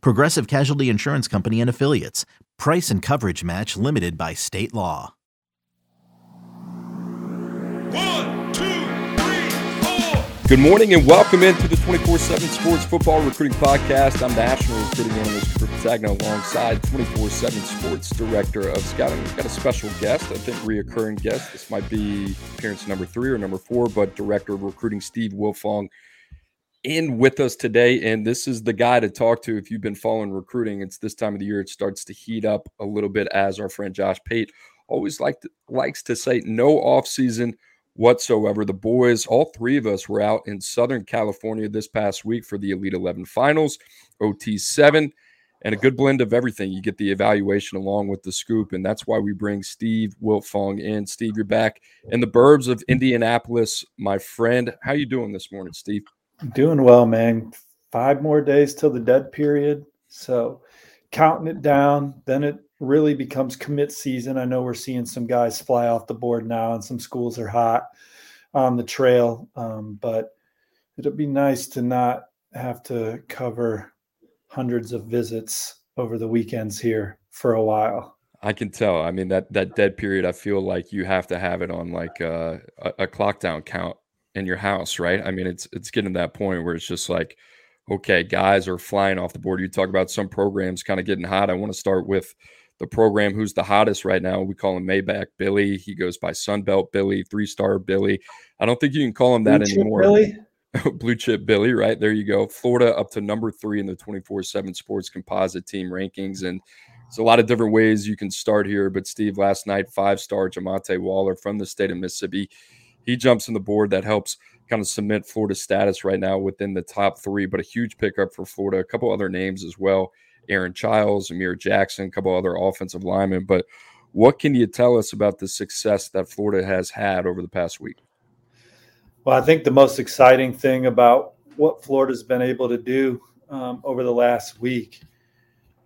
Progressive Casualty Insurance Company and Affiliates. Price and coverage match limited by state law. One, two, three, four. Good morning and welcome into the 24 7 Sports Football Recruiting Podcast. I'm National Recruiting Analyst Cooper Petagna alongside 24 7 Sports Director of Scouting. We've got a special guest, I think reoccurring guest. This might be appearance number three or number four, but Director of Recruiting Steve Wiltfong in with us today. And this is the guy to talk to if you've been following recruiting. It's this time of the year, it starts to heat up a little bit as our friend Josh Pate always like to, likes to say no off season whatsoever. The boys, all three of us, were out in Southern California this past week for the Elite 11 finals, OT7, and a good blend of everything. You get the evaluation along with the scoop, and that's why we bring Steve Wiltfong in. Steve, you're back in the burbs of Indianapolis, my friend. How you doing this morning, Steve? Doing well, man. Five more days till the dead period. So counting it down, then it really becomes commit season. I know we're seeing some guys fly off the board now, and some schools are hot on the trail. Um, but it'll be nice to not have to cover hundreds of visits over the weekends here for a while. I can tell. I mean that that dead period. I feel like you have to have it on like uh, a, a clock down count in your house, right? I mean, it's it's getting to that point where it's just like, okay, guys are flying off the board. You talk about some programs kind of getting hot. I want to start with the program who's the hottest right now. We call him Maybach Billy. He goes by Sunbelt Billy, three star Billy. I don't think you can call him that Blue anymore. Billy? Blue chip Billy, right? There you go. Florida up to number three in the 24 7 sports composite team rankings. And there's a lot of different ways you can start here. But Steve, last night, five star Jamonta Waller from the state of Mississippi. He jumps on the board that helps kind of cement Florida's status right now within the top three, but a huge pickup for Florida. A couple other names as well Aaron Childs, Amir Jackson, a couple other offensive linemen. But what can you tell us about the success that Florida has had over the past week? Well, I think the most exciting thing about what Florida's been able to do um, over the last week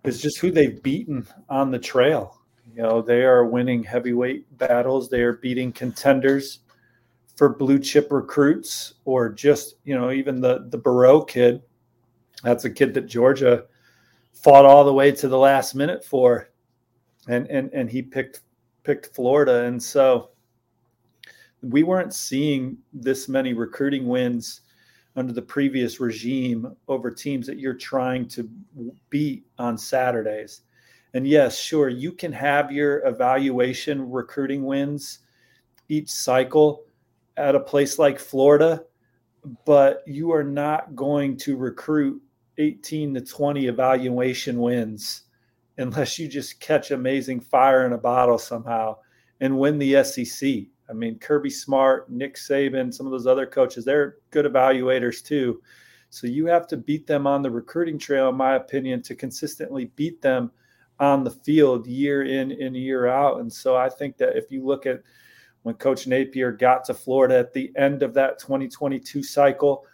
is just who they've beaten on the trail. You know, they are winning heavyweight battles, they are beating contenders for blue chip recruits or just, you know, even the the Burrow kid. That's a kid that Georgia fought all the way to the last minute for. And and and he picked picked Florida. And so we weren't seeing this many recruiting wins under the previous regime over teams that you're trying to beat on Saturdays. And yes, sure, you can have your evaluation recruiting wins each cycle at a place like Florida, but you are not going to recruit 18 to 20 evaluation wins unless you just catch amazing fire in a bottle somehow and win the SEC. I mean, Kirby Smart, Nick Saban, some of those other coaches, they're good evaluators too. So you have to beat them on the recruiting trail, in my opinion, to consistently beat them on the field year in and year out. And so I think that if you look at when Coach Napier got to Florida at the end of that 2022 cycle,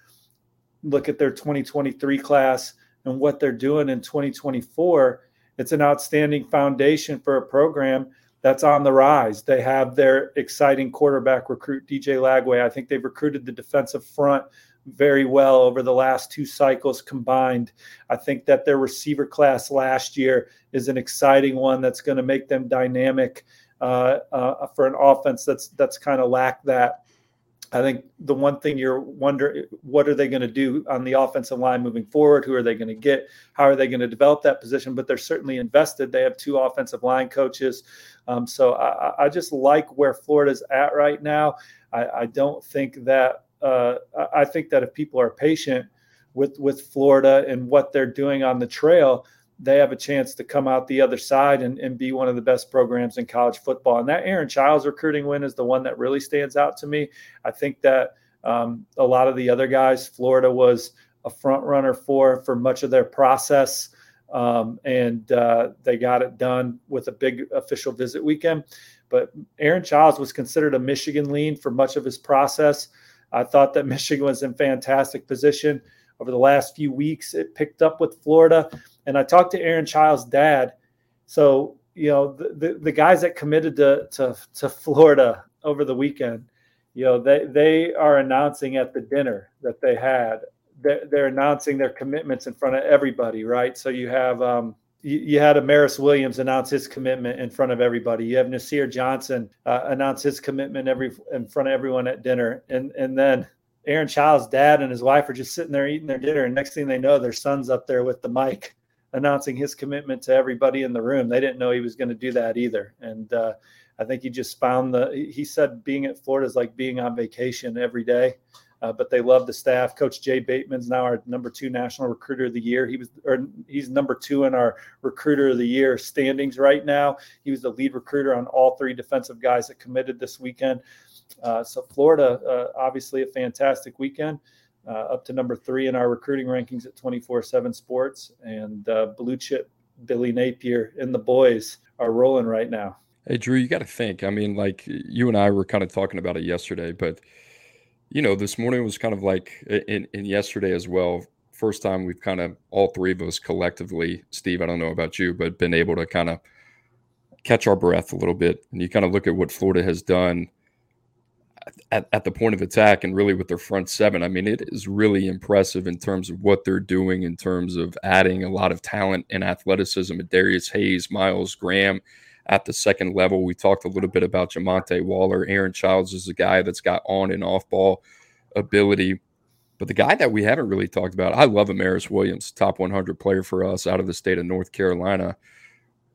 look at their 2023 class and what they're doing in 2024, it's an outstanding foundation for a program that's on the rise. They have their exciting quarterback recruit, DJ Lagway. I think they've recruited the defensive front very well over the last two cycles combined. I think that their receiver class last year is an exciting one that's going to make them dynamic for an offense that's that's kind of lacked that. I think the one thing you're wondering, what are they going to do on the offensive line moving forward? Who are they going to get? How are they going to develop that position? But they're certainly invested. They have two offensive line coaches. Um, so I, I, just like where Florida's at right now. I, I don't think that, uh, I think that if people are patient with, with Florida and what they're doing on the trail, they have a chance to come out the other side and, and be one of the best programs in college football. And that Aaron Childs recruiting win is the one that really stands out to me. I think that um, a lot of the other guys, Florida was a front runner for for much of their process. um, and uh, they got it done with a big official visit weekend. But Aaron Childs was considered a Michigan lean for much of his process. I thought that Michigan was in fantastic position over the last few weeks. It picked up with Florida, and I talked to Aaron Childs' dad. So you know the, the, the guys that committed to, to to Florida over the weekend, you know they they are announcing at the dinner that they had. They're, they're announcing their commitments in front of everybody, right? So you have um, you, had Amaris Williams announce his commitment in front of everybody. You have Nasir Johnson uh, announce his commitment every in front of everyone at dinner, and and then Aaron Child's dad and his wife are just sitting there eating their dinner, and next thing they know, their son's up there with the mic announcing his commitment to everybody in the room. They didn't know he was going to do that either, and uh, I think he just found the. He said being at Florida is like being on vacation every day. Uh, but they love the staff. Coach Jay Bateman's now our number two national recruiter of the year. He was, or he's number two in our recruiter of the year standings right now. He was the lead recruiter on all three defensive guys that committed this weekend. Uh, so Florida, uh, obviously a fantastic weekend. Uh, up to number three in our recruiting rankings at 24/7 Sports, and uh, blue chip Billy Napier and the boys are rolling right now. Hey Drew, you got to think. I mean, like you and I were kind of talking about it yesterday, but you know, this morning was kind of like in, in yesterday as well. First time we've kind of all three of us collectively, Steve. I don't know about you, but been able to kind of catch our breath a little bit, and you kind of look at what Florida has done at, at the point of attack and really with their front seven. I mean, it is really impressive in terms of what they're doing in terms of adding a lot of talent and athleticism. Darius Hayes, Myles Graham at the second level. We talked a little bit about Jamonta Waller. Aaron Childs is a guy that's got on and off ball ability. But the guy that we haven't really talked about, I love Amaris Williams, top 100 player for us out of the state of North Carolina.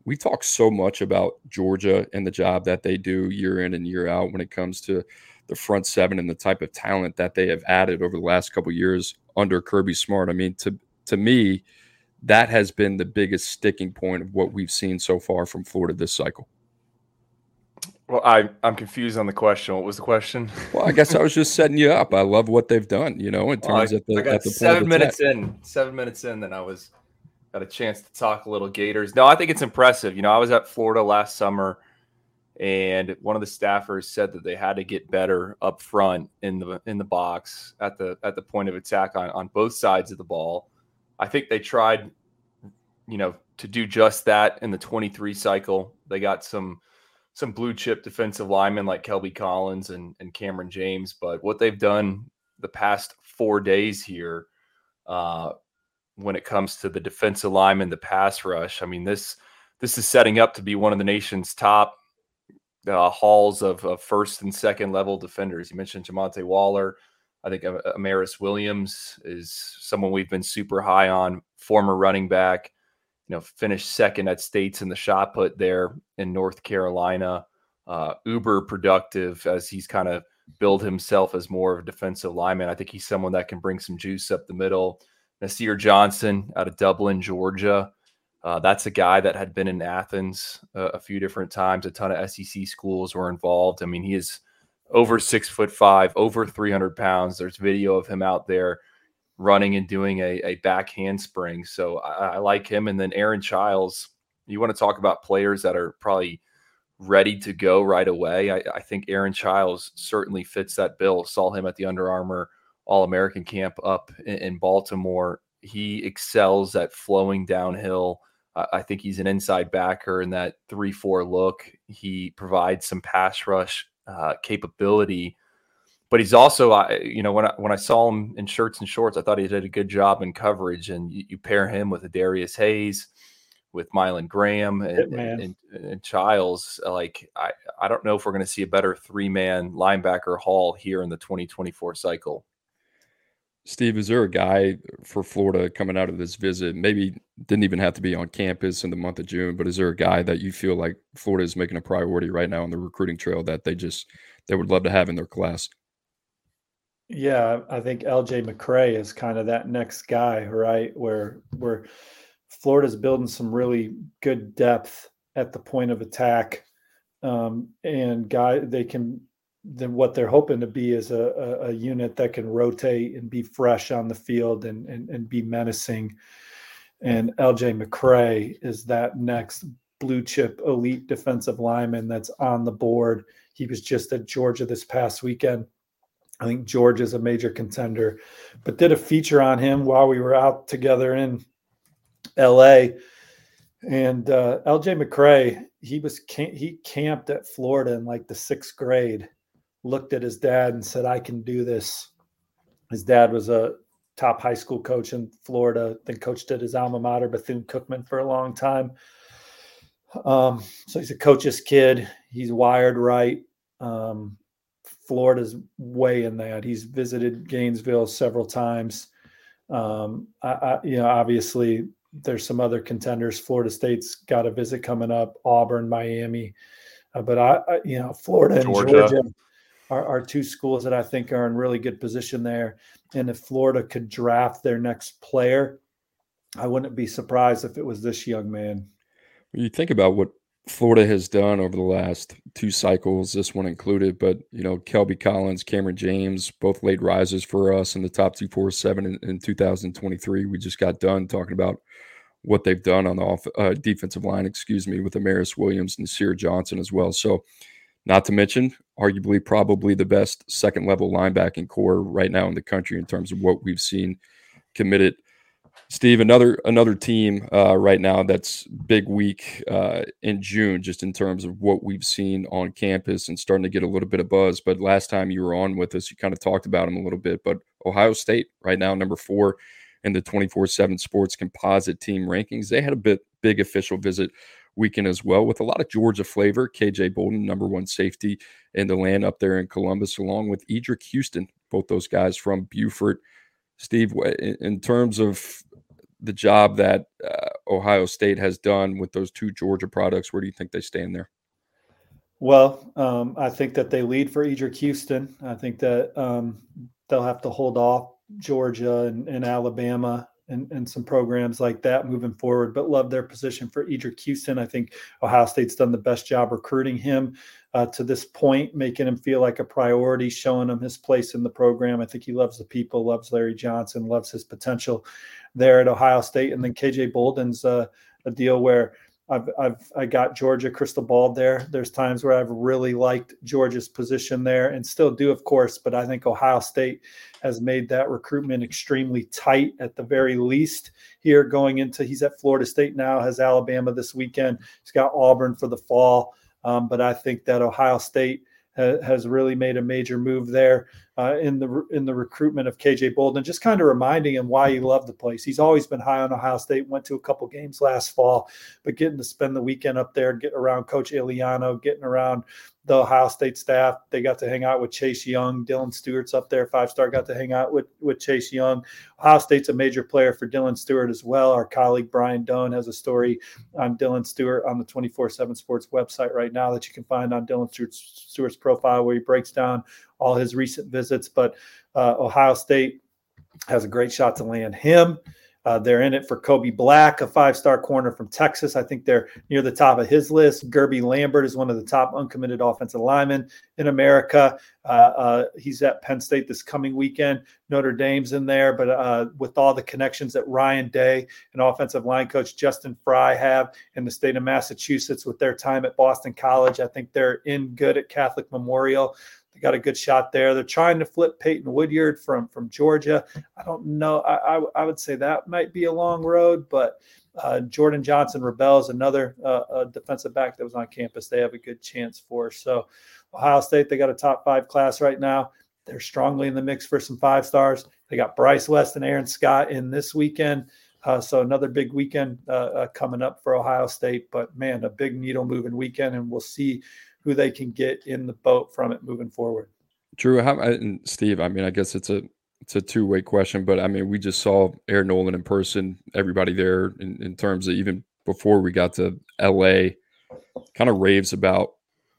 We talk so much about Georgia and the job that they do year in and year out when it comes to the front seven and the type of talent that they have added over the last couple years under Kirby Smart. I mean, to to me, that has been the biggest sticking point of what we've seen so far from Florida this cycle. Well, I I'm confused on the question. What was the question? Well, I guess I was just setting you up. I love what they've done. You know, in terms well, I, at the at the seven minutes in, seven minutes in, then I was got a chance to talk a little Gators. No, I think it's impressive. You know, I was at Florida last summer and one of the staffers said that they had to get better up front in the in the box at the at the point of attack on, on both sides of the ball. I think they tried, you know, to do just that in the 23 cycle. They got some some blue chip defensive linemen like Kelby Collins and, and Kamran James, but what they've done the past four days here, uh, when it comes to the defensive lineman, the pass rush, I mean this this is setting up to be one of the nation's top uh, hauls of, of, first and second level defenders. You mentioned Jamonta Waller. I think Amaris Williams is someone we've been super high on, former running back. You know, finished second at states in the shot put there in North Carolina. Uh, uber productive as he's kind of build himself as more of a defensive lineman. I think he's someone that can bring some juice up the middle. Nasir Johnson out of Dublin, Georgia. Uh, that's a guy that had been in Athens uh, a few different times. A ton of SEC schools were involved. I mean, he is over six foot five, over 300 pounds. There's video of him out there running and doing a, a back handspring. So I, I like him. And then Aaron Childs, you want to talk about players that are probably ready to go right away. I, I think Aaron Childs certainly fits that bill. Saw him at the Under Armour All American camp up in, in Baltimore. He excels at flowing downhill I think he's an inside backer in that three four look. He provides some pass rush uh, capability, but he's also, you know, when I when I saw him in shirts and shorts, I thought he did a good job in coverage. And you, you pair him with a Darius Hayes, with Myles Graham and, and, and, and Childs. Like I, I don't know if we're going to see a better three man linebacker haul here in the 2024 cycle. Steve, is there a guy for Florida coming out of this visit? Maybe didn't even have to be on campus in the month of June, but is there a guy that you feel like Florida is making a priority right now on the recruiting trail that they just they would love to have in their class? Yeah, I think LJ McCray is kind of that next guy, right? Where where Florida's building some really good depth at the point of attack, um, and guy they can then what they're hoping to be is a, a, a, unit that can rotate and be fresh on the field and, and, and be menacing. And LJ McCray is that next blue chip elite defensive lineman that's on the board. He was just at Georgia this past weekend. I think Georgia is a major contender, but did a feature on him while we were out together in LA. And uh, LJ McCray, he was he camped at Florida in like the sixth grade. Looked at his dad and said, "I can do this." His dad was a top high school coach in Florida, then coached at his alma mater, Bethune Cookman, for a long time. Um, so he's a coach's kid. He's wired right. Um, Florida's way in that. He's visited Gainesville several times. Um, I, I, you know, obviously there's some other contenders. Florida State's got a visit coming up. Auburn, Miami, uh, but I, I, you know, Florida and Georgia, Georgia are, are two schools that I think are in really good position there. And if Florida could draft their next player, I wouldn't be surprised if it was this young man. You think about what Florida has done over the last two cycles, this one included, but you know, Kelby Collins, Kamran James, both late risers for us in the top 247 in, in 2023. We just got done talking about what they've done on the off, uh, defensive line, excuse me, with Amaris Williams and Nasir Johnson as well. So, not to mention, arguably, probably the best second level linebacking core right now in the country in terms of what we've seen committed Steve, another another team uh, right now that's big week uh, in June, just in terms of what we've seen on campus and starting to get a little bit of buzz. But last time you were on with us, you kind of talked about them a little bit. But Ohio State right now, number four in the twenty four seven Sports Composite Team rankings. They had a bit big official visit weekend as well with a lot of Georgia flavor. KJ Bolden, number one safety in the land up there in Columbus, along with Eddrick Houston, both those guys from Buford. Steve, in terms of the job that uh, Ohio State has done with those two Georgia products, where do you think they stand there? Well, um, I think that they lead for Eddrick Houston. I think that um, they'll have to hold off Georgia and, and Alabama and, and, some programs like that moving forward, but love their position for Eddrick Houston. I think Ohio State's done the best job recruiting him uh, to this point, making him feel like a priority, showing him his place in the program. I think he loves the people, loves Larry Johnson, loves his potential there at Ohio State. And then KJ Bolden's uh, a deal where I've, I've I got Georgia crystal ball there. There's times where I've really liked Georgia's position there and still do, of course, but I think Ohio State has made that recruitment extremely tight at the very least here going into he's at Florida State now, has Alabama this weekend. He's got Auburn for the fall. Um, but I think that Ohio State ha- has really made a major move there uh, in the in the recruitment of KJ Bolden, just kind of reminding him why he loved the place. He's always been high on Ohio State. Went to a couple games last fall, but getting to spend the weekend up there, getting around Coach Eliano, getting around the Ohio State staff. They got to hang out with Chase Young. Dylan Stewart's up there, five star, got to hang out with, with Chase Young. Ohio State's a major player for Dylan Stewart as well. Our colleague Brian Dohn has a story on Dylan Stewart on the 24 7 Sports website right now that you can find on Dylan Stewart's, Stewart's profile where he breaks down all his recent visits. But uh, Ohio State has a great shot to land him. Uh, they're in it for Kobe Black, a five star corner from Texas. I think they're near the top of his list. Guerby Lambert is one of the top uncommitted offensive linemen in America. Uh, uh, he's at Penn State this coming weekend. Notre Dame's in there, but uh, with all the connections that Ryan Day and offensive line coach Justin Frye have in the state of Massachusetts with their time at Boston College, I think they're in good at Catholic Memorial. They got a good shot there. They're trying to flip Peyton Woodyard from from Georgia. I don't know. I, I, I would say that might be a long road, but uh, Jordan Johnson Rebels, another uh, defensive back that was on campus. They have a good chance for. So Ohio State, they got a top five class right now. They're strongly in the mix for some five stars. They got Bryce West and Aaron Scott in this weekend. Uh, so another big weekend uh, uh, coming up for Ohio State. But man, a big needle moving weekend, and we'll see who they can get in the boat from it moving forward. Drew, how and Steve? I mean, I guess it's a it's a two way question, but I mean, we just saw Air Noland in person. Everybody there, in, in terms of even before we got to LA, kind of raves about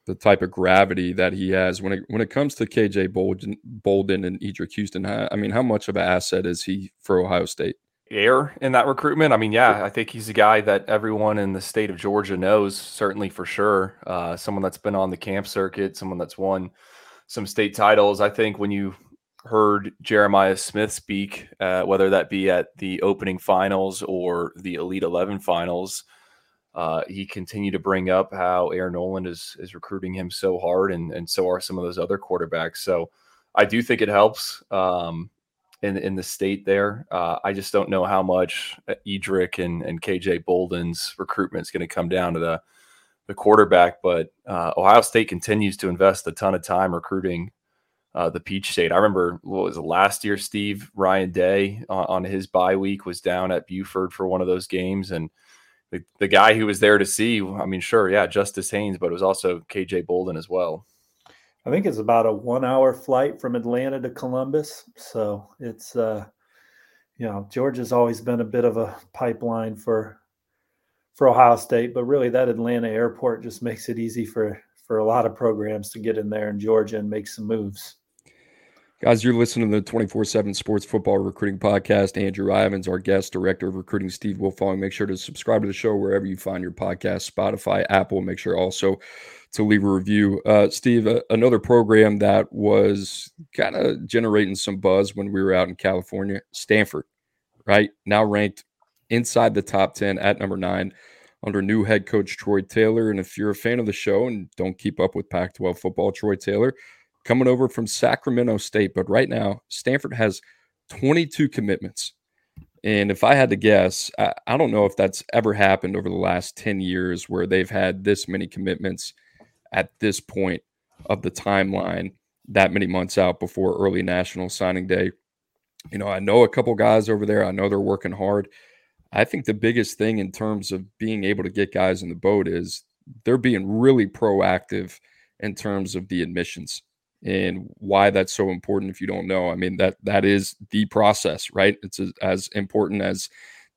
the type of gravity that he has when it when it comes to KJ Bolden, Bolden and Eddrick Houston. I mean, how much of an asset is he for Ohio State? Air in that recruitment. I mean, yeah, I think he's a guy that everyone in the state of Georgia knows, certainly for sure. Uh, someone that's been on the camp circuit, someone that's won some state titles. I think when you heard Jeremiah Smith speak, uh, whether that be at the opening finals or the Elite Eleven finals. Uh, he continued to bring up how Air Noland is is recruiting him so hard, and and so are some of those other quarterbacks. So I do think it helps um, in in the state there. Uh, I just don't know how much uh, Eddrick and and KJ Bolden's recruitment is going to come down to the the quarterback. But uh, Ohio State continues to invest a ton of time recruiting uh, the Peach State. I remember what was it, last year, Steve Ryan Day on, on his bye week was down at Buford for one of those games, and the, the guy who was there to see, I mean, sure, yeah, Justice Haynes, but it was also KJ Bolden as well. I think it's about a one hour flight from Atlanta to Columbus. So it's, uh, you know, Georgia's always been a bit of a pipeline for for Ohio State, but really that Atlanta airport just makes it easy for for a lot of programs to get in there in Georgia and make some moves. Guys, you're listening to the 24 7 Sports Football Recruiting Podcast. Andrew Ivins, our guest, Director of Recruiting, Steve Wiltfong. Make sure to subscribe to the show wherever you find your podcast, Spotify, Apple. Make sure also to leave a review. Uh, Steve, uh, another program that was kind of generating some buzz when we were out in California, Stanford, right? Now ranked inside the top 10 at number nine under new head coach Troy Taylor. And if you're a fan of the show and don't keep up with Pac 12 football, Troy Taylor, coming over from Sacramento State. But right now, Stanford has 22 commitments. And if I had to guess, I, I, don't know if that's ever happened over the last 10 years where they've had this many commitments at this point of the timeline, that many months out before early national signing day. You know, I know a couple guys over there. I know they're working hard. I think the biggest thing in terms of being able to get guys in the boat is they're being really proactive in terms of the admissions and why that's so important if you don't know i mean that that is the process right it's as, important as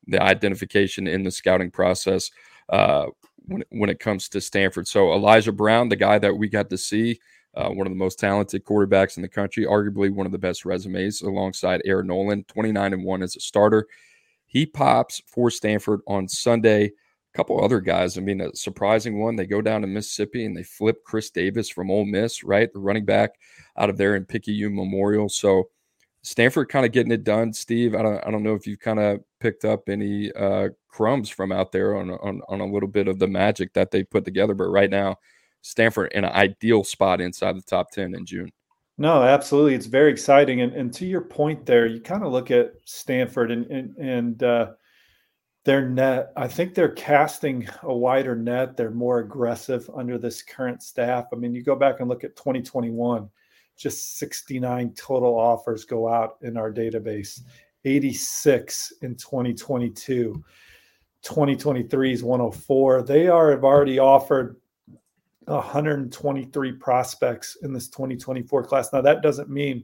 the identification in the scouting process uh, when, when it comes to stanford so elijah brown the guy that we got to see uh, one of the most talented quarterbacks in the country arguably one of the best resumes alongside Air Noland, 29 and 1 as a starter he pops for stanford on sunday A couple other guys. I mean, a surprising one. They go down to Mississippi and they flip Chris Davis from Ole Miss, right? The running back out of there in Picayune Memorial. So Stanford kind of getting it done. Steve, I don't, I don't know if you've kind of picked up any uh, crumbs from out there on, on on a little bit of the magic that they put together. But right now, Stanford in an ideal spot inside the top ten in June. No, absolutely. It's very exciting. And, and to your point there, you kind of look at Stanford and, and, and uh, their net i think they're casting a wider net they're more aggressive under this current staff i mean you go back and look at 2021 just 69 total offers go out in our database. 86 in 2022 2023 is 104 they are have already offered 123 prospects in this 2024 class. Now that doesn't mean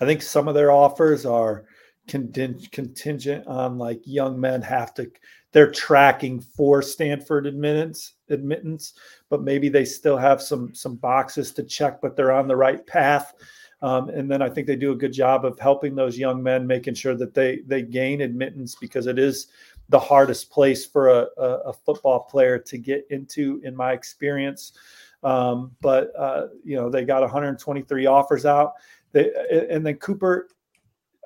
i think some of their offers are contingent on like young men have to they're tracking for Stanford admittance admittance, but maybe they still have some some boxes to check, but they're on the right path. Um, and then I think they do a good job of helping those young men, making sure that they they gain admittance because it is the hardest place for a, a, a football player to get into, in my experience. Um, but uh, you know they got 123 offers out. They, and then Cooper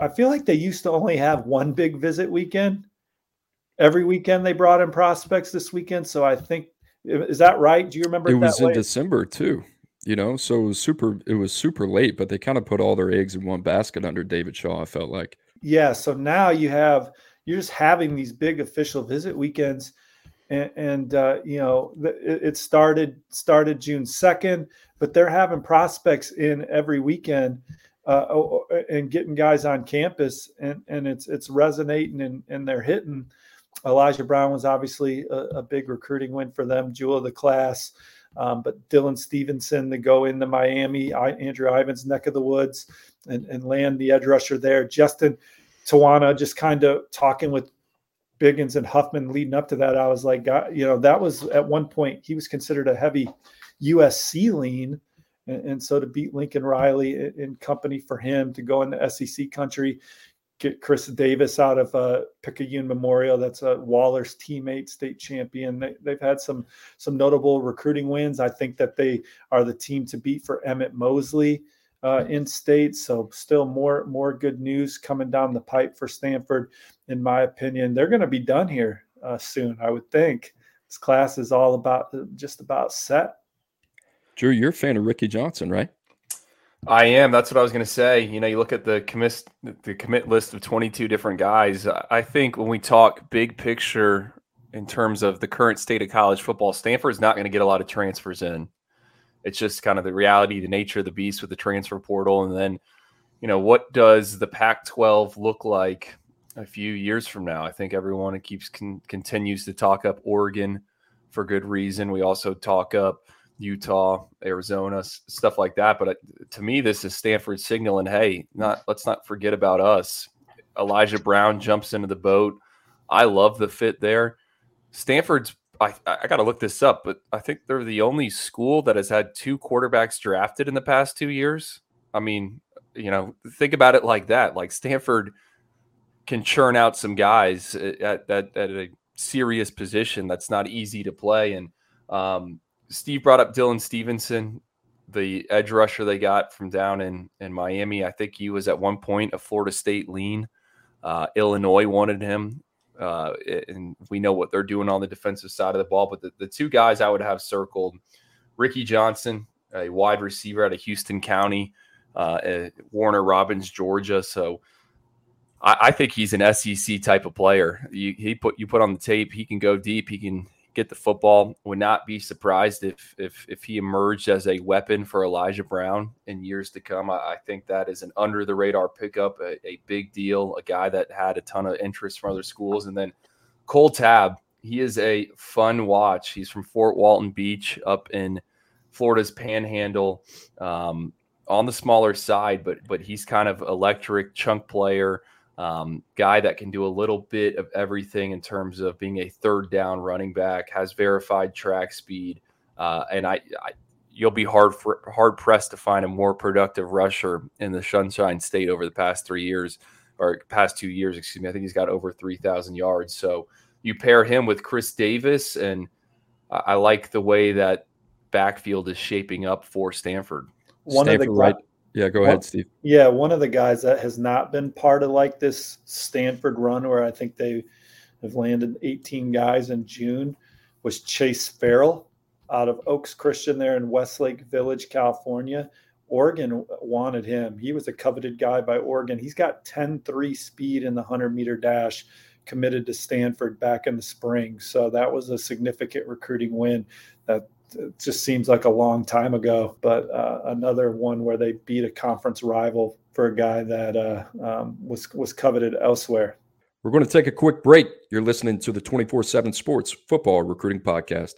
I feel like they used to only have one big visit weekend. Every weekend they brought in prospects this weekend. So I think is that right? Do you remember? It, it was in way? December too. You know, so it was super. It was super late, but they kind of put all their eggs in one basket under David Shaw. I felt like. Yeah. So now you have you're just having these big official visit weekends, and, and uh, you know it, it started started June second, but they're having prospects in every weekend uh, and getting guys on campus, and and it's it's resonating and and they're hitting. Elijah Brown was obviously a, a big recruiting win for them, jewel of the class. Um, but Dylan Stevenson to go into Miami, I, Andrew Ivins' neck of the woods, and, and land the edge rusher there. Justin Tawana just kind of talking with Biggins and Huffman leading up to that. I was like, God, you know, that was at one point he was considered a heavy USC lean and, and so to beat Lincoln Riley and company for him to go into SEC country, get Chris Davis out of uh, Picayune Memorial. That's a Waller's teammate, state champion. They, have had some some notable recruiting wins. I think that they are the team to beat for Emmett Mosley. uh, in state. So still more more good news coming down the pipe for Stanford, in my opinion. They're going to be done here uh, soon, I would think. This class is all about just about set. Drew, you're a fan of Ricky Johnson, right? I am. That's what I was going to say. You know, you look at the commit the commit list of 22 different guys. I think when we talk big picture in terms of the current state of college football, Stanford's not going to get a lot of transfers in. It's just kind of the reality, the nature of the beast with the transfer portal, and then, you know, what does the Pac-12 look like a few years from now? I think everyone keeps con- continues to talk up Oregon for good reason. We also talk up Utah, Arizona, stuff like that. But uh, to me, this is Stanford signaling, hey, not let's not forget about us. Elijah Brown jumps into the boat. I love the fit there. Stanford's I, I got to look this up, but I think they're the only school that has had two quarterbacks drafted in the past two years. I mean, you know, think about it like that. Like Stanford can churn out some guys at, at, at a serious position that's not easy to play. And um, Steve brought up Dylan Stevenson, the edge rusher they got from down in in Miami. I think he was at one point a Florida State lean. Uh, Illinois wanted him, uh, and we know what they're doing on the defensive side of the ball. But the, the two guys I would have circled: Ricky Johnson, a wide receiver out of Houston County, uh, Warner Robins, Georgia. So. I, think he's an SEC type of player. You, he put you put on the tape. He can go deep. He can get the football. Would not be surprised if if if he emerged as a weapon for Elijah Brown in years to come. I, I think that is an under the radar pickup, a, a, big deal, a guy that had a ton of interest from other schools. And then Cole Tabb, he is a fun watch. He's from Fort Walton Beach up in Florida's Panhandle. Um, on the smaller side, but but he's kind of electric chunk player um, guy that can do a little bit of everything in terms of being a third down running back, has verified track speed, uh, and I, I, you'll be hard for, hard pressed to find a more productive rusher in the Sunshine State over the past three years or past two years. Excuse me. I think he's got over three thousand yards. So you pair him with Chris Davis, and I, I like the way that backfield is shaping up for Stanford. One Stanford, of the right yeah, go ahead, Steve. Yeah, one of the guys that has not been part of like this Stanford run where I think they have landed 18 guys in June was Chase Farrell out of Oaks Christian there in Westlake Village, California. Oregon wanted him. He was a coveted guy by Oregon. He's got 10 3 speed in the 100 meter dash, committed to Stanford back in the spring. So that was a significant recruiting win that it just seems like a long time ago, but uh, another one where they beat a conference rival for a guy that uh, um, was was coveted elsewhere. We're going to take a quick break. You're listening to the 24 7 Sports Football Recruiting Podcast.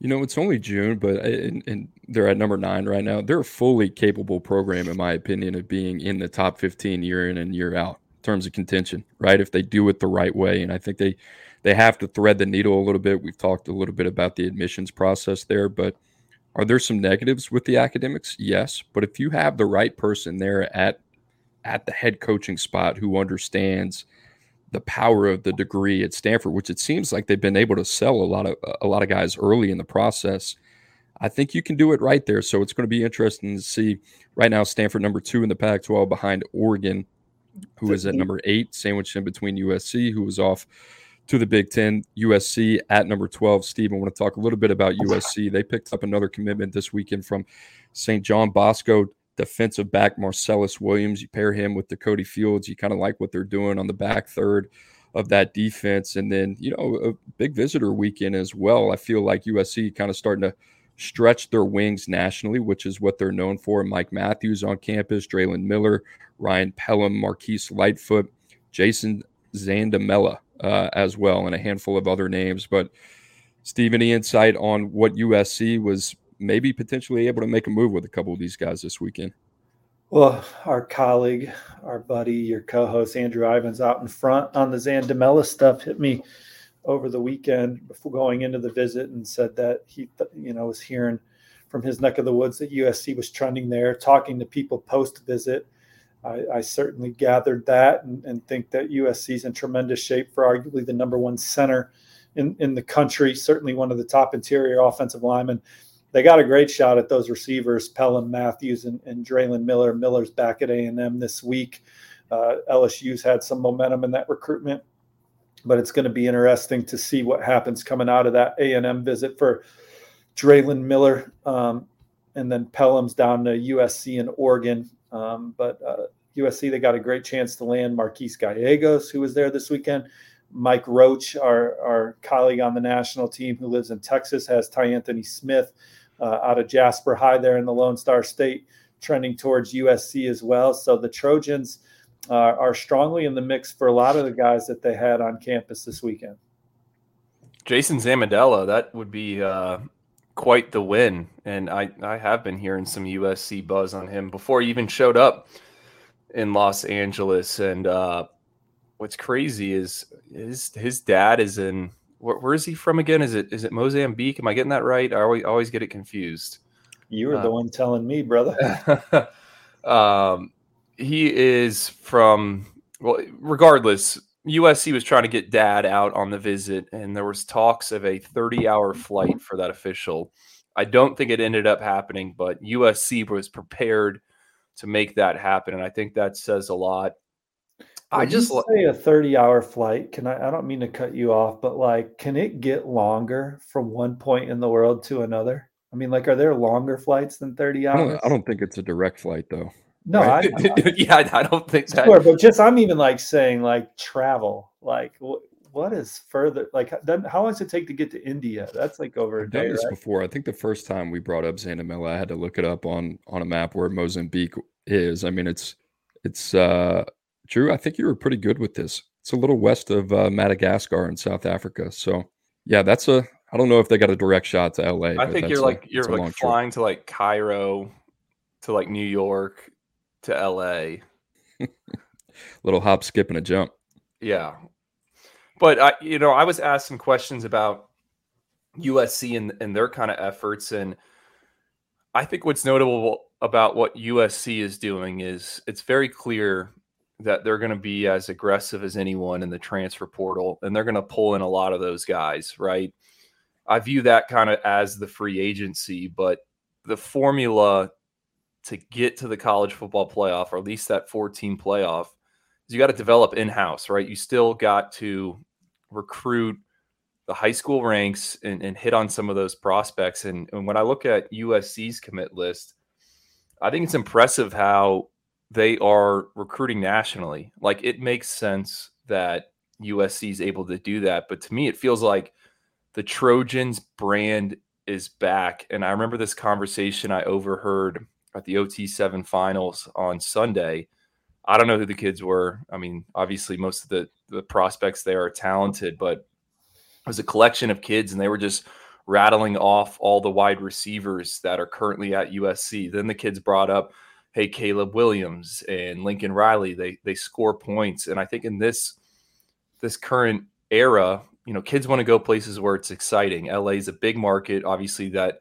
You know, it's only June, but and, and they're at number nine right now. They're a fully capable program, in my opinion, of being in the top 15 year in and year out in terms of contention, right? If they do it the right way. And I think they they have to thread the needle a little bit. We've talked a little bit about the admissions process there, but are there some negatives with the academics? Yes, but if you have the right person there at at the head coaching spot who understands the power of the degree at Stanford, which it seems like they've been able to sell a lot of a lot of guys early in the process. I think you can do it right there. So it's going to be interesting to see. Right now, Stanford number two in the Pac-12 behind Oregon, who is at number eight, sandwiched in between USC, who was off to the Big Ten. USC at number 12. Steve, I want to talk a little bit about USC. They picked up another commitment this weekend from St. John Bosco defensive back Marcellus Williams. You pair him with Dakota Fields. You kind of like what they're doing on the back third of that defense. And then, you know, a big visitor weekend as well. I feel like USC kind of starting to stretch their wings nationally, which is what they're known for. Mike Matthews on campus, Draylen Miller, Ryan Pellum, Marquise Lightfoot, Jason Zandamela uh, as well, and a handful of other names. But Steve, any insight on what USC was maybe potentially able to make a move with a couple of these guys this weekend? Well, our colleague, our buddy, your co-host Andrew Ivins out in front on the Zandamela stuff hit me over the weekend before going into the visit and said that he, you know, was hearing from his neck of the woods that USC was trending there, talking to people post visit I, I certainly gathered that and, and, think that USC is in tremendous shape for arguably the number one center in, in the country, certainly one of the top interior offensive linemen they got a great shot at those receivers, Pellum Matthews and, and Draylen Miller. Miller's back at A&M this week. Uh, LSU's had some momentum in that recruitment, but it's going to be interesting to see what happens coming out of that A&M visit for Draylen Miller. Um, and then Pellum's down to USC in Oregon. Um, but uh, USC, they got a great chance to land Marquise Gallegos, who was there this weekend. Mike Roach, our, our colleague on the national team who lives in Texas, has Ty Anthony Smith uh, out of Jasper High there in the Lone Star State, trending towards USC as well. So the Trojans uh, are strongly in the mix for a lot of the guys that they had on campus this weekend. Jason Zandamela, that would be uh, quite the win. And I, I have been hearing some USC buzz on him before he even showed up in Los Angeles. And uh, what's crazy is his his dad is in where, where is he from again? Is it is it Mozambique? Am I getting that right? I always, always get it confused. You were uh, the one telling me, brother. um, he is from well, regardless. USC was trying to get dad out on the visit, and there was talks of a 30-hour flight for that official. I don't think it ended up happening, but USC was prepared to make that happen, and I think that says a lot. When I just say a 30 hour flight. Can I? I don't mean to cut you off, but like, can it get longer from one point in the world to another? I mean, like, are there longer flights than 30 hours? I don't, I don't think it's a direct flight though. No, right? I, I, yeah, I don't think that. But just I'm even like saying like travel. Like, what, what is further? Like, then how long does it take to get to India? That's like over I've a day. done this right? before. I think the first time we brought up Zandamela, I had to look it up on on a map where Mozambique is. I mean, it's it's uh Drew, I think you were pretty good with this. It's a little west of uh, Madagascar in South Africa. So, yeah, that's a. I don't know if they got a direct shot to LA. I think you're like you're like flying trip. to like Cairo, to like New York, to LA. little hop, skip, and a jump. Yeah, but I, you know, I was asked some questions about USC and, and their kind of efforts, and I think what's notable about what USC is doing is it's very clear that they're going to be as aggressive as anyone in the transfer portal and they're going to pull in a lot of those guys, right? I view that kind of as the free agency, but the formula to get to the college football playoff, or at least that 14 playoff, is you got to develop in house, right? You still got to recruit the high school ranks and, and hit on some of those prospects. And, and when I look at USC's commit list, I think it's impressive how they are recruiting nationally. Like it makes sense that USC is able to do that. But to me, it feels like the Trojans brand is back. And I remember this conversation I overheard at the OT7 finals on Sunday. I don't know who the kids were. I mean, obviously, most of the, the prospects there are talented, but it was a collection of kids and they were just rattling off all the wide receivers that are currently at USC. Then the kids brought up hey Caleb Williams and Lincoln Riley they they score points and I think in this this current era you know kids want to go places where it's exciting LA is a big market obviously that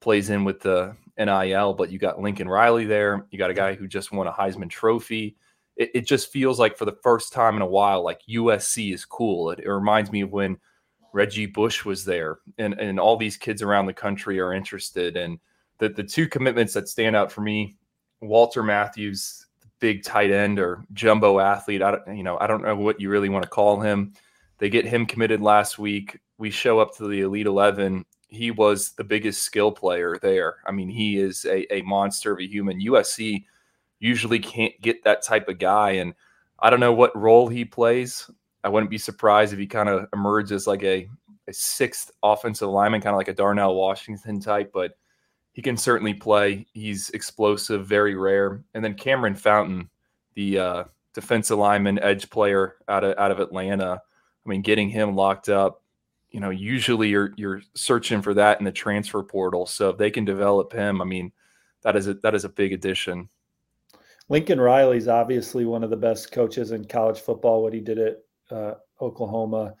plays in with the NIL but you got Lincoln Riley there you got a guy who just won a Heisman trophy it, it just feels like for the first time in a while like USC is cool it, it reminds me of when Reggie Bush was there and and all these kids around the country are interested and the, the two commitments that stand out for me Walter Matthews, big tight end or jumbo athlete. I don't, you know, I don't know what you really want to call him. They get him committed last week. We show up to the Elite Eleven. He was the biggest skill player there. I mean, he is a, a monster of a human. USC usually can't get that type of guy, and I don't know what role he plays. I wouldn't be surprised if he kind of emerges like a, a sixth offensive lineman, kind of like a Darnell Washington type, but he can certainly play. He's explosive, very rare. And then Cameron Fountain, the uh, defensive lineman, edge player out of out of Atlanta. I mean, getting him locked up, you know, usually you're you're searching for that in the transfer portal. So if they can develop him, I mean, that is a that is a big addition. Lincoln Riley's obviously one of the best coaches in college football. What he did at uh, Oklahoma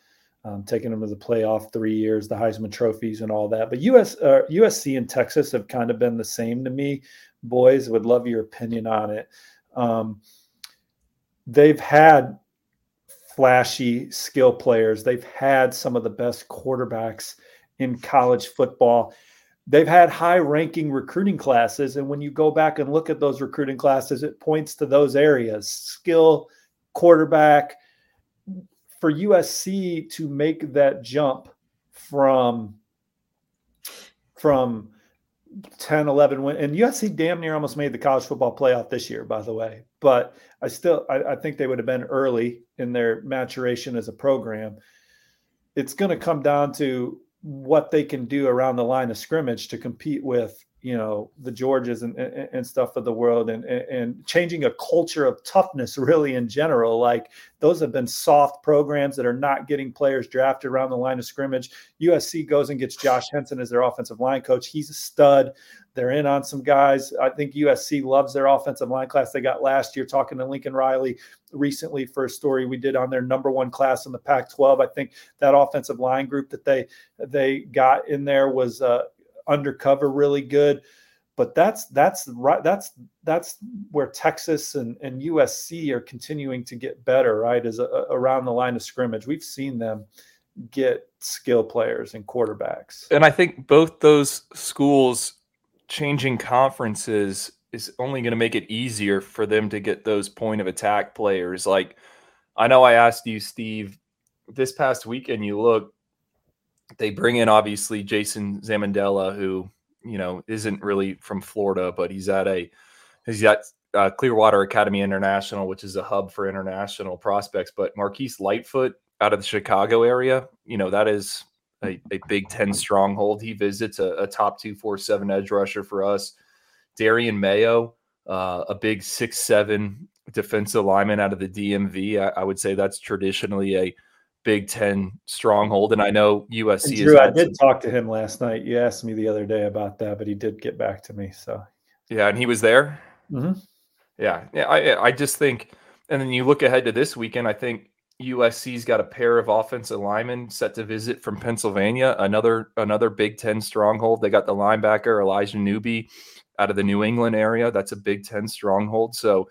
um, taking them to the playoff three years, the Heisman trophies, and all that. But US uh, USC and Texas have kind of been the same to me. Boys, would love your opinion on it. Um, they've had flashy skill players. They've had some of the best quarterbacks in college football. they've had high ranking recruiting classes. And when you go back and look at those recruiting classes, it points to those areas skill, quarterback. For USC to make that jump from from 10 11 win and USC damn near almost made the college football playoff this year by the way but I still I, I think they would have been early in their maturation as a program. It's going to come down to what they can do around the line of scrimmage to compete with you know the Georges and, and, and stuff of the world and, and changing a culture of toughness really in general. Like those have been soft programs that are not getting players drafted around the line of scrimmage. USC goes and gets Josh Henson as their offensive line coach. He's a stud. They're in on some guys. I think USC loves their offensive line class. They got last year talking to Lincoln Riley recently for a story we did on their number one class in the Pac 12 I think that offensive line group that they they got in there was uh, undercover really good. But that's that's right. That's that's where Texas and, and USC are continuing to get better. Right, is a, around the line of scrimmage. We've seen them get skill players and quarterbacks. And I think both those schools changing conferences is only going to make it easier for them to get those point of attack players. Like I know I asked you, Steve, this past weekend, you look, they bring in obviously Jason Zandamela, who you know isn't really from Florida, but he's at a he's at uh, Clearwater Academy International, which is a hub for international prospects. But Marquise Lightfoot out of the Chicago area, you know that is a, a Big Ten stronghold. He visits a, a, top two four seven edge rusher for us. Darian Mayo, uh, a big six seven defensive lineman out of the DMV. I, I would say that's traditionally a Big Ten stronghold, and I know USC. And Drew, I did talk to him last night. You asked me the other day about that, but he did get back to me. So yeah, and he was there. Mm-hmm. Yeah, yeah. I I just think, and then you look ahead to this weekend. I think USC's got a pair of offensive linemen set to visit from Pennsylvania. Another another Big Ten stronghold. They got the linebacker Elijah Newby out of the New England area. That's a Big Ten stronghold. So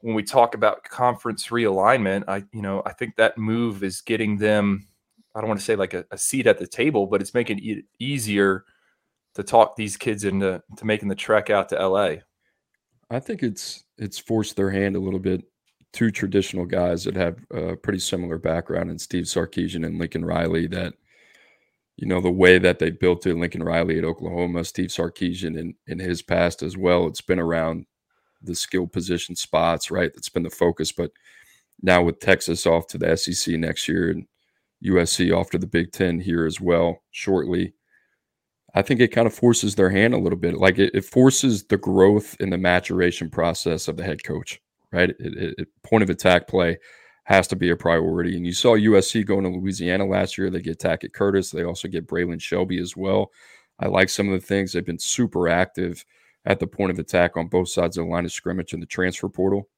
when we talk about conference realignment, I you know I think that move is getting them. I don't want to say like a, a seat at the table, but it's making it easier to talk these kids into to making the trek out to LA. I think it's it's forced their hand a little bit. Two traditional guys that have a pretty similar background in Steve Sarkisian and Lincoln Riley. That you know the way that they built it, Lincoln Riley at Oklahoma, Steve Sarkisian in in his past as well. It's been around the skill position spots, right? That's been the focus. But now with Texas off to the SEC next year and USC off to the Big Ten here as well shortly, I think it kind of forces their hand a little bit. Like it, it forces the growth in the maturation process of the head coach, right? It, it, it, point of attack play has to be a priority. And you saw USC going to Louisiana last year. They get Tackett Curtis. They also get Braylon Shelby as well. I like some of the things. They've been super active at the point of attack on both sides of the line of scrimmage in the transfer portal.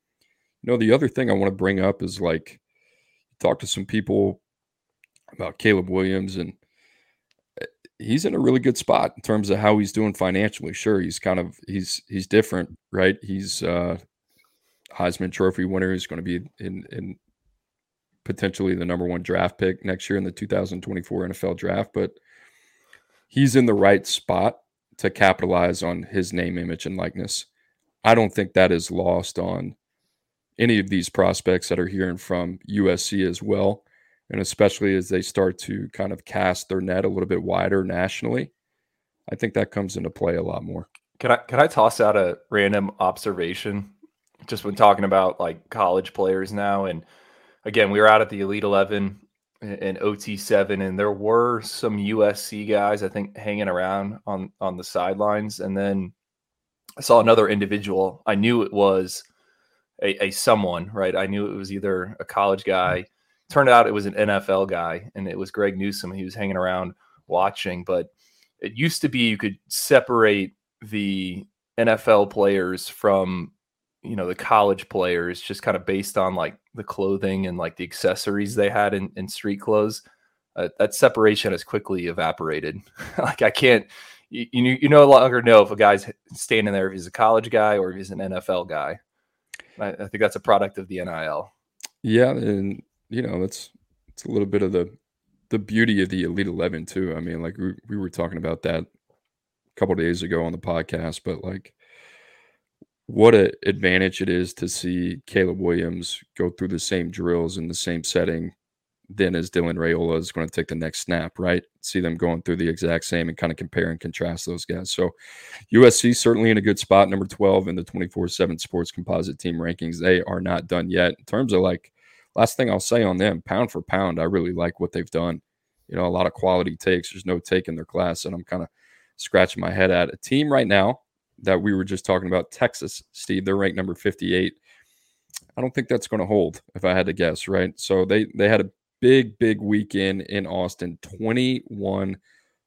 You know, the other thing I want to bring up is like talk to some people about Caleb Williams and eh, he's in a really good spot in terms of how he's doing financially. Sure, he's kind of he's he's different, right? He's uh Heisman Trophy winner. He's going to be in in potentially the number one draft pick next year in the 2024 NFL draft, but he's in the right spot to capitalize on his name, image, and likeness. I don't think that is lost on any of these prospects that are hearing from USC as well. And especially as they start to kind of cast their net a little bit wider nationally, I think that comes into play a lot more. Can I can I toss out a random observation? Just when talking about like college players now, and again, we were out at the Elite Eleven and OT7, and there were some USC guys I think hanging around on on the sidelines, and then I saw another individual. I knew it was a, a someone, right? I knew it was either a college guy. Mm-hmm. Turned out it was an NFL guy, and it was Greg Newsome. He was hanging around watching, but it used to be you could separate the NFL players from you know the college players just kind of based on like the clothing and like the accessories they had in, in street clothes uh, that separation has quickly evaporated. Like i can't you, you you no longer know if a guy's standing there if he's a college guy or if he's an nfl guy. I, I think that's a product of the nil yeah and you know that's it's a little bit of the the beauty of the elite 11 too. I mean like we, we were talking about that a couple days ago on the podcast, but like what an advantage it is to see Caleb Williams go through the same drills in the same setting then as Dylan Raiola is going to take the next snap, right? See them going through the exact same and kind of compare and contrast those guys. So USC certainly in a good spot, number 12 in the 24-7 sports composite team rankings. They are not done yet. In terms of like last thing I'll say on them, pound for pound, I really like what they've done. You know, a lot of quality takes. There's no take in their class, and I'm kind of scratching my head at a team right now that we were just talking about, Texas, Steve. They're ranked number 58. I don't think that's going to hold if I had to guess, right? So they they had a big, big weekend in Austin. 21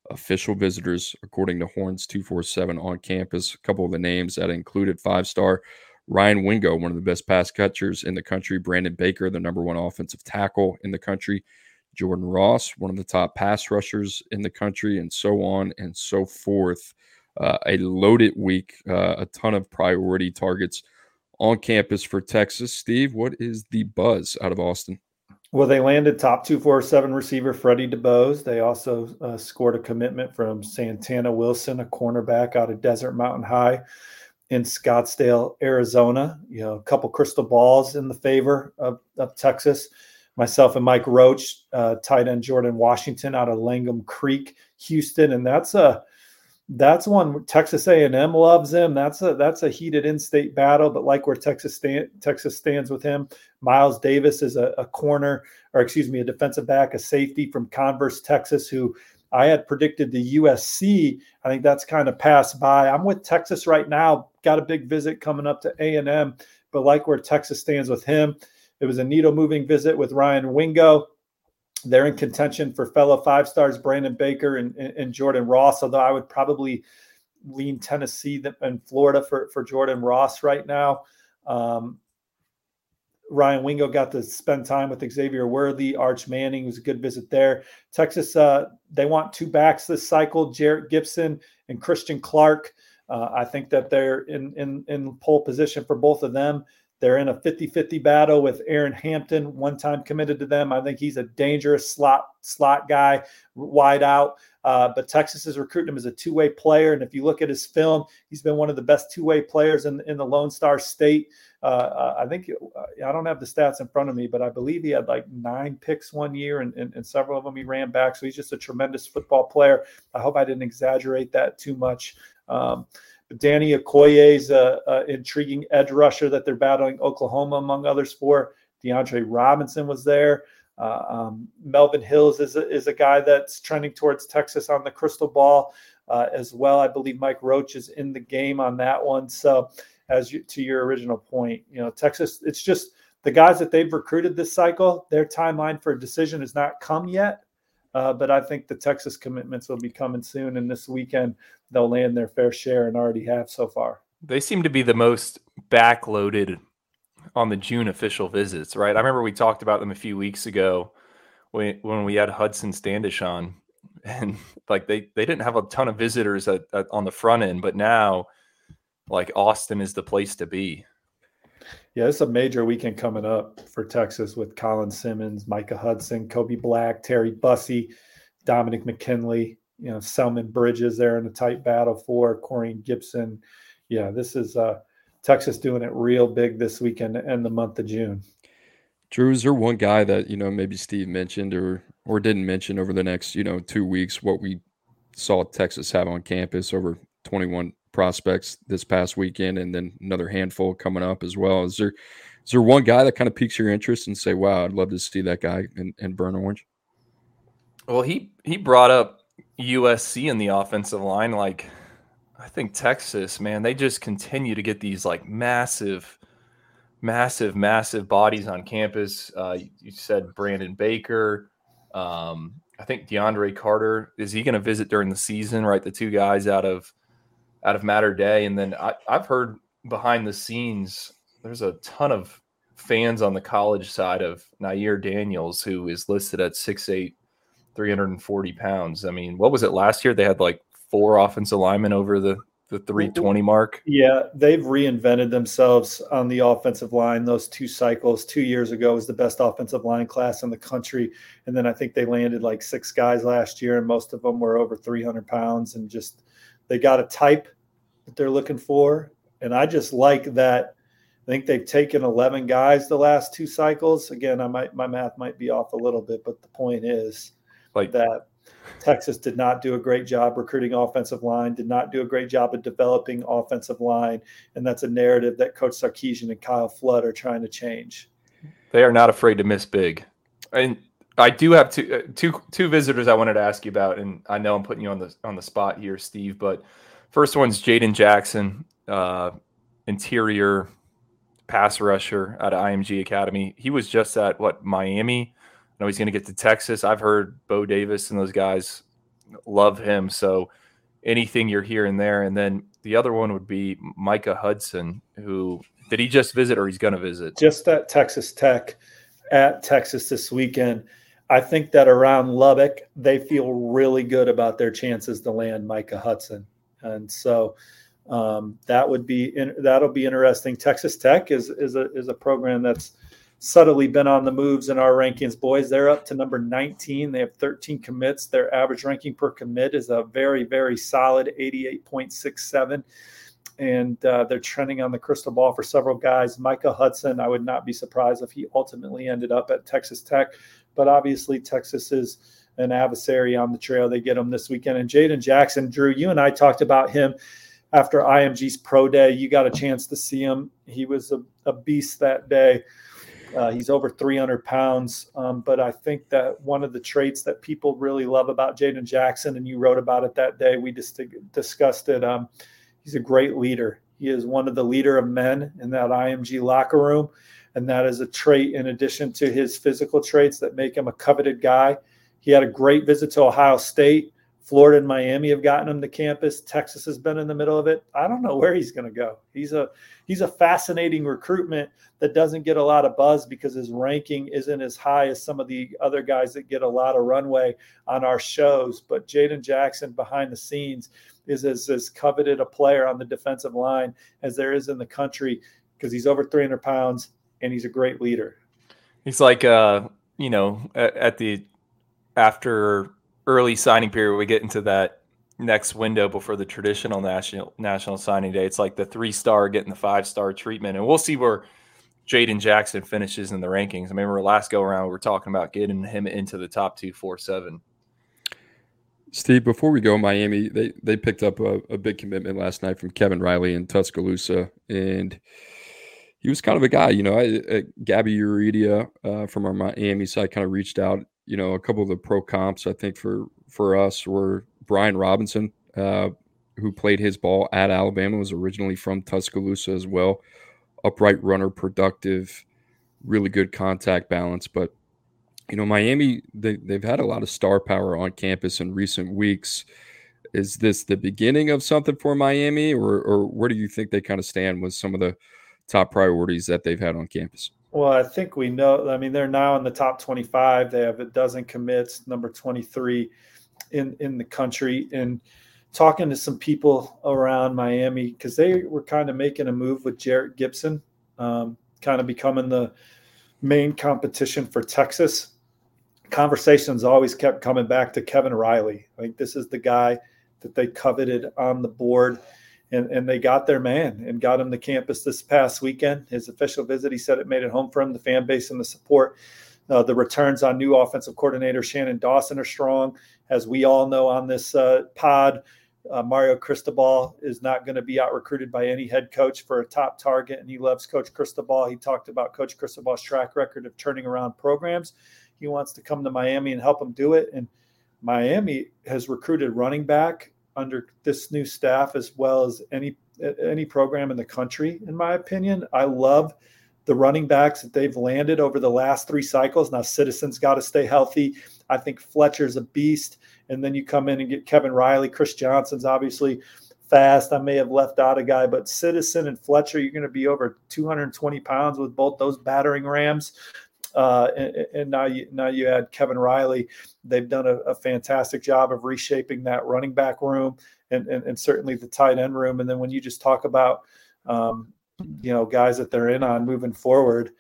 official visitors, according to Horns 247 on campus. A couple of the names that included five star Ryan Wingo, one of the best pass catchers in the country. Brandon Baker, the number one offensive tackle in the country. Jordan Ross, one of the top pass rushers in the country, and so on and so forth. Uh, a loaded week, uh, a ton of priority targets on campus for Texas. Steve, what is the buzz out of Austin? Well, they landed top 247 receiver Freddie DeBose. They also uh, scored a commitment from Santana Wilson, a cornerback out of Desert Mountain High in Scottsdale, Arizona. You know, a couple crystal balls in the favor of, of Texas. Myself and Mike Roach, uh, tight end Jordan Washington out of Langham Creek, Houston, and that's a that's one Texas A&M loves him. That's a that's a heated in-state battle. But like where Texas stand, Texas stands with him, Miles Davis is a, a, corner, or excuse me, a defensive back, a safety from Converse, Texas, who I had predicted the USC. I think that's kind of passed by. I'm with Texas right now. Got a big visit coming up to A&M, but like where Texas stands with him, it was a needle moving visit with Ryan Wingo they're in contention for fellow five stars Brandon Baker and, and, Jordan Ross, although I would probably lean Tennessee and Florida for, for Jordan Ross right now. Um, Ryan Wingo got to spend time with Xavier Worthy, Arch Manning was a good visit there. Texas, uh, they want two backs this cycle, Jerrick Gibson and Christian Clark. Uh, I think that they're in, in in pole position for both of them. They're in a 50 50 battle with Aaron Hampton, one time committed to them. I think he's a dangerous slot slot guy, wide out. Uh, but Texas is recruiting him as a two way player. And if you look at his film, he's been one of the best two way players in, in the Lone Star State. Uh, uh I think uh, I don't have the stats in front of me, but I believe he had like nine picks one year, and, and, and, several of them he ran back. So he's just a tremendous football player. I hope I didn't exaggerate that too much. Um, Danny Okoye is a, a, intriguing edge rusher that they're battling Oklahoma, among others, for. DeAndre Robinson was there. Uh, um, Melvin Hills is a, is a guy that's trending towards Texas on the crystal ball uh, as well. I believe Mike Roach is in the game on that one. So, as you, to your original point, you know, Texas, it's just the guys that they've recruited this cycle, their timeline for a decision has not come yet. Uh, but I think the Texas commitments will be coming soon, and this weekend they'll land their fair share and already have so far. They seem to be the most backloaded on the June official visits, right? I remember we talked about them a few weeks ago when we had Hudson Standish on, and like they they didn't have a ton of visitors at, at, on the front end, but now like Austin is the place to be. Yeah, it's a major weekend coming up for Texas with Colin Simmons, Micah Hudson, Kobe Black, Terry Bussey, Dominic McKinley, you know, Selman Bridges there in a tight battle for Corrine Gibson. Yeah, this is uh, Texas doing it real big this weekend and the month of June. Drew, is there one guy that you know maybe Steve mentioned or or didn't mention over the next you know two weeks what we saw Texas have on campus over 21 prospects this past weekend, and then another handful coming up as well. Is there is there one guy that kind of piques your interest and say, "Wow, I'd love to see that guy in, in burn orange"? Well, he he brought up USC in the offensive line. Like, I think Texas, man, they just continue to get these like massive, massive, massive bodies on campus. Uh, you, said Brandon Baker. Um, I think DeAndre Carter is he going to visit during the season? Right, the two guys out of out of Mater Dei. And then I, I've heard behind the scenes, there's a ton of fans on the college side of Nair Daniels, who is listed at 6'8, 340 pounds. I mean, what was it last year? They had like four offensive linemen over the the 320 mark. Yeah, they've reinvented themselves on the offensive line. Those two cycles, two years ago, was the best offensive line class in the country, and then I think they landed like six guys last year, and most of them were over 300 pounds, and just they got a type that they're looking for, and I just like that. I think they've taken 11 guys the last two cycles. Again, I might my math might be off a little bit, but the point is Like that Texas did not do a great job recruiting offensive line, did not do a great job of developing offensive line, and that's a narrative that Coach Sarkisian and Kyle Flood are trying to change. they are not afraid to miss big. And I do have two uh, two two visitors I wanted to ask you about, and I know I'm putting you on the on the spot here, Steve. But first one's Jaden Jackson, uh, interior pass rusher out of IMG Academy. He was just at what Miami. I know he's going to get to Texas. I've heard Bo Davis and those guys love him. So anything you're hearing there, and then the other one would be Micah Hudson, who did he just visit or he's going to visit? Just at Texas Tech, at Texas this weekend. I think that around Lubbock, they feel really good about their chances to land Micah Hudson, and so um, that would be in, that'll be interesting. Texas Tech is is a is a program that's subtly been on the moves in our rankings. Boys, they're up to number 19. They have 13 commits. Their average ranking per commit is a very very solid 88.67 and uh, they're trending on the crystal ball for several guys. Micah Hudson, I would not be surprised if he ultimately ended up at Texas Tech, but obviously Texas is an adversary on the trail. They get him this weekend. And Jaden Jackson, Drew, you and I talked about him after IMG's pro day. You got a chance to see him. He was a, a beast that day. Uh, he's over 300 pounds. Um, but I think that one of the traits that people really love about Jaden Jackson, and you wrote about it that day, we just discussed it. Um, he's a great leader. He is one of the leader of men in that IMG locker room. And that is a trait in addition to his physical traits that make him a coveted guy. He had a great visit to Ohio State. Florida and Miami have gotten him to campus. Texas has been in the middle of it. I don't know where he's going to go. He's a he's a fascinating recruitment that doesn't get a lot of buzz because his ranking isn't as high as some of the other guys that get a lot of runway on our shows. But Jaden Jackson behind the scenes is as, as coveted a player on the defensive line as there is in the country because he's over 300 pounds and he's a great leader. He's like, uh, you know, at, at the after early signing period, we get into that next window before the traditional national national signing day. It's like the three star getting the five star treatment, and we'll see where Jaden Jackson finishes in the rankings. I remember last go around we were talking about getting him into the top two four seven. Steve, before we go, Miami, they, they picked up a, a big commitment last night from Kevin Riley in Tuscaloosa. And he was kind of a guy, you know, I, uh, Gaby Urrutia uh, from our Miami side kind of reached out, you know, a couple of the pro comps, I think for, for us were Brian Robinson, uh, who played his ball at Alabama, was originally from Tuscaloosa as well. Upright runner, productive, really good contact balance, but you know, Miami, they, they've had a lot of star power on campus in recent weeks. Is this the beginning of something for Miami, or, or where do you think they kind of stand with some of the top priorities that they've had on campus? Well, I think we know. I mean, they're now in the top 25. They have a dozen commits, number 23 in in the country. And talking to some people around Miami because they were kind of making a move with Jerrick Gibson, um, kind of becoming the main competition for Texas conversations always kept coming back to Kevin Riley. Think this is the guy that they coveted on the board. And, and they got their man and got him to campus this past weekend. His official visit, he said it made it home for him, the fan base and the support. Uh, the returns on new offensive coordinator Shannon Dawson are strong. As we all know on this uh, pod, uh, Mario Cristobal is not going to be out recruited by any head coach for a top target, and he loves Coach Cristobal. He talked about Coach Cristobal's track record of turning around programs. He wants to come to Miami and help him do it. And Miami has recruited running back under this new staff as well as any any program in the country, in my opinion. I love the running backs that they've landed over the last three cycles. Now, Citizens got to stay healthy. I think Fletcher's a beast. And then you come in and get Kevin Riley. Chris Johnson's obviously fast. I may have left out a guy, but Citizen and Fletcher, you're going to be over 220 pounds with both those battering rams. Uh, and, and, now you now you add Kevin Riley. They've done a, a fantastic job of reshaping that running back room and, and, and certainly the tight end room. And then when you just talk about um, you know guys that they're in on moving forward.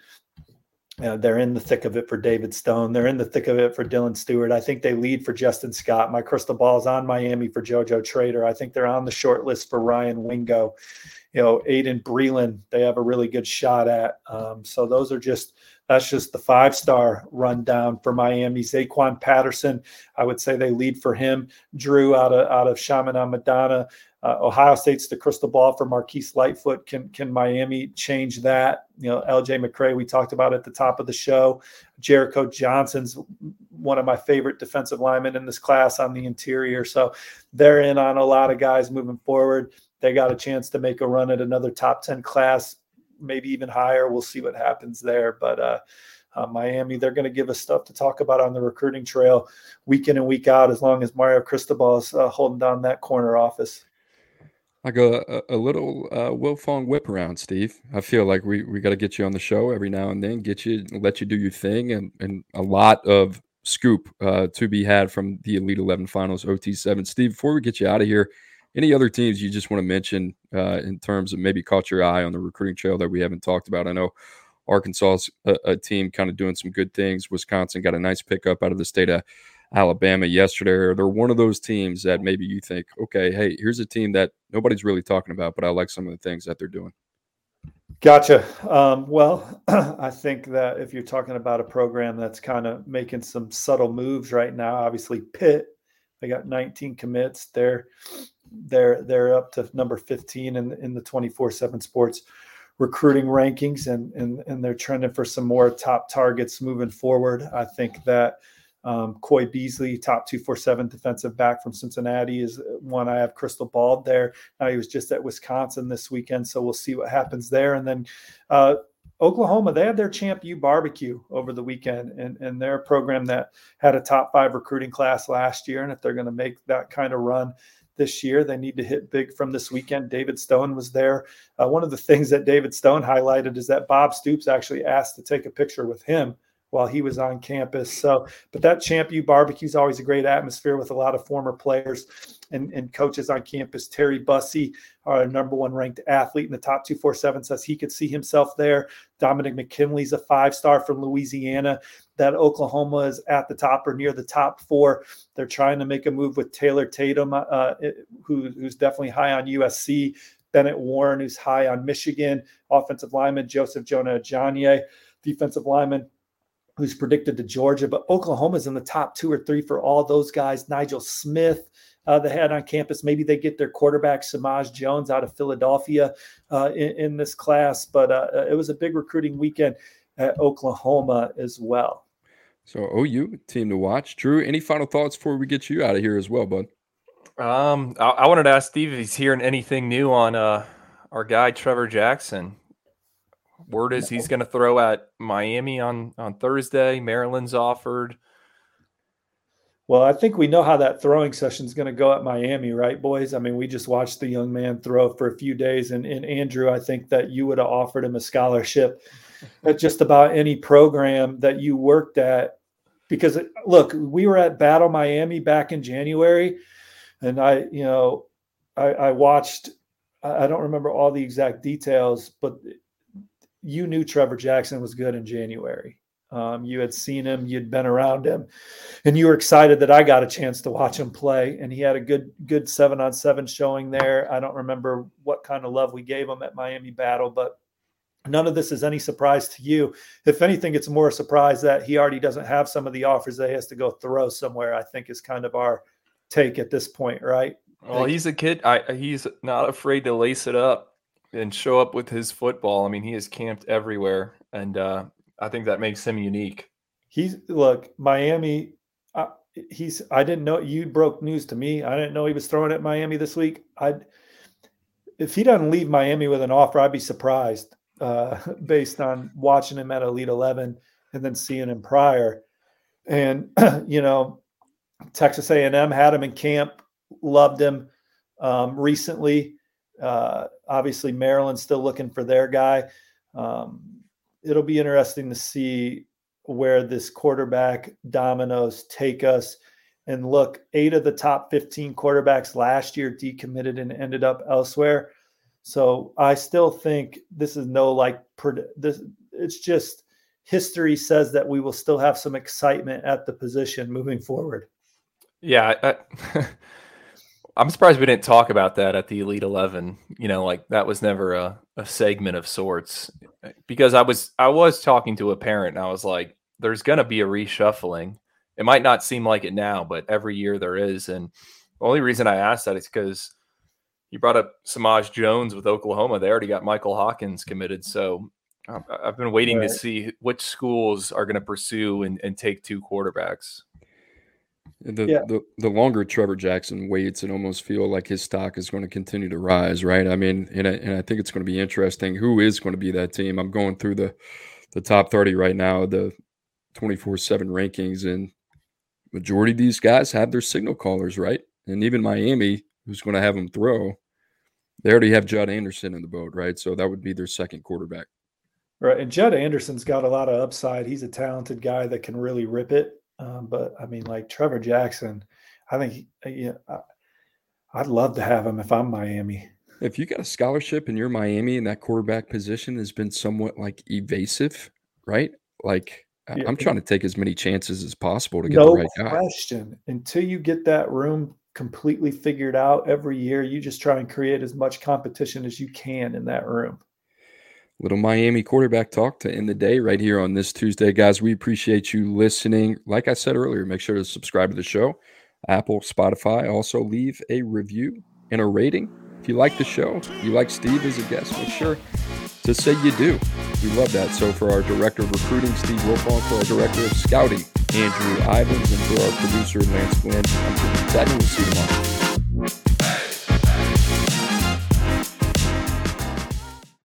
Uh, they're in the thick of it for David Stone. They're in the thick of it for Dylan Stewart. I think they lead for Justin Scott. My crystal ball is on Miami for JoJo Trader. I think they're on the short list for Ryan Wingo. You know, Aiden Breland, they have a really good shot at. Um, so those are just that's just the five star rundown for Miami. Zaquan Patterson, I would say they lead for him. Drew out of out of Chaminade Madonna. Uh, Ohio State's the crystal ball for Marquise Lightfoot. Can can Miami change that? You know, LJ McCray we talked about at the top of the show. Jericho Johnson's one of my favorite defensive linemen in this class on the interior. So they're in on a lot of guys moving forward. They got a chance to make a run at another top 10 class, maybe even higher. We'll see what happens there. But uh, uh, Miami, they're going to give us stuff to talk about on the recruiting trail week in and week out as long as Mario Cristobal is uh, holding down that corner office like a, a, little uh, Wiltfong whip around, Steve. I feel like we, we got to get you on the show every now and then, get you, let you do your thing, and, and a lot of scoop uh, to be had from the Elite 11 finals, OT7. Steve, before we get you out of here, any other teams you just want to mention uh, in terms of maybe caught your eye on the recruiting trail that we haven't talked about? I know Arkansas's a, a team kind of doing some good things. Wisconsin got a nice pickup out of the state of Alabama yesterday, they're one of those teams that maybe you think, okay, hey, here's a team that nobody's really talking about, but I like some of the things that they're doing. Gotcha. Um, well, I think that if you're talking about a program that's kind of making some subtle moves right now, obviously Pitt, they got 19 commits. They're they're they're up to number 15 in in the 24/7 Sports recruiting rankings, and and and they're trending for some more top targets moving forward. I think that um, Coy Beasley, top 247 defensive back from Cincinnati, is one I have crystal balled there. Now he was just at Wisconsin this weekend, so we'll see what happens there. And then uh, Oklahoma, they had their Champ U barbecue over the weekend, and, and their program that had a top five recruiting class last year. And if they're going to make that kind of run, this year. They need to hit big from this weekend. David Stone was there. Uh, one of the things that David Stone highlighted is that Bob Stoops actually asked to take a picture with him while he was on campus. So, but that Champ U barbecue is always a great atmosphere with a lot of former players and, and coaches on campus. Terry Bussey, our number one ranked athlete in the top 247, says he could see himself there. Dominic McKinley's a five star from Louisiana. That Oklahoma is at the top or near the top four. They're trying to make a move with Taylor Tatum, uh, who, who's definitely high on USC. Bennett Warren, who's high on Michigan. Offensive lineman Joseph Jonah Ajonye defensive lineman who's predicted to Georgia, but Oklahoma's in the top two or three for all those guys. Nigel Smith, uh, they had on campus. Maybe they get their quarterback Samaj Jones out of Philadelphia uh, in, in, this class, but uh, uh it was a big recruiting weekend at Oklahoma as well. So OU team to watch. Drew, any final thoughts before we get you out of here as well, bud? Um, I, I wanted to ask Steve if he's hearing anything new on uh, our guy Trevor Jackson. Word is he's going to throw at Miami on on Thursday. Maryland's offered. Well, I think we know how that throwing session is going to go at Miami, right, boys? I mean, we just watched the young man throw for a few days, and, and Andrew, I think that you would have offered him a scholarship at just about any program that you worked at. Because look, we were at Battle Miami back in January, and I, you know, I, I watched. I don't remember all the exact details, but you knew Trevor Jackson was good in January. Um, you had seen him, you'd been around him, and you were excited that I got a chance to watch him play. And he had a good, good seven on seven showing there. I don't remember what kind of love we gave him at Miami Battle, but none of this is any surprise to you. If anything, it's more a surprise that he already doesn't have some of the offers that he has to go throw somewhere. I think is kind of our take at this point, right? Well, he's a kid. I, he's not afraid to lace it up and show up with his football. I mean, he is camped everywhere, and uh, I think that makes him unique. He's look Miami. Uh, he's. I didn't know you broke news to me. I didn't know he was throwing at Miami this week. I if he doesn't leave Miami with an offer, I'd be surprised uh, based on watching him at Elite Eleven and then seeing him prior. And you know, Texas A&M had him in camp, loved him um, recently. Uh, obviously, Maryland's still looking for their guy. Um, it'll be interesting to see where this quarterback dominoes take us. And look, eight of the top 15 quarterbacks last year decommitted and ended up elsewhere. So I still think this is no like this. It's just history says that we will still have some excitement at the position moving forward. Yeah, am surprised we didn't talk about that at the Elite Eleven. You know, like that was never a, a segment of sorts. Because I was I was talking to a parent and I was like, "There's going to be a reshuffling. It might not seem like it now, but every year there is." And the only reason I asked that is because you brought up Samaj Jones with Oklahoma. They already got Michael Hawkins committed, so I've been waiting right. to see which schools are going to pursue and, and take two quarterbacks. The, yeah. the the longer Trevor Jackson waits, it almost feel like his stock is going to continue to rise, right? I mean, and I, and I think it's going to be interesting. Who is going to be that team? I'm going through the the top 30 right now, the 24 seven rankings, and majority of these guys have their signal callers, right? And even Miami, who's going to have them throw, they already have Judd Anderson in the boat, right? So that would be their second quarterback. Right. And Judd Anderson's got a lot of upside. He's a talented guy that can really rip it. Um, but I mean, like Trevor Jackson, I think uh, yeah, I'd love to have him if I'm Miami. If you got a scholarship and you're Miami and that quarterback position has been somewhat like evasive, right? Like yeah. I'm trying to take as many chances as possible to get no the right guy. question. Until you get that room completely figured out every year, you just try and create as much competition as you can in that room little Miami quarterback talk to end the day right here on this Tuesday. Guys, we appreciate you listening. Like I said earlier, make sure to subscribe to the show, Apple, Spotify. Also, leave a review and a rating. If you like the show, you like Steve as a guest, make sure to say you do. We love that. So, for our director of recruiting, Steve Wiltfong, for our director of scouting, Andrew Ivins, and for our producer, Lance Glenn, I'm We'll see you tomorrow.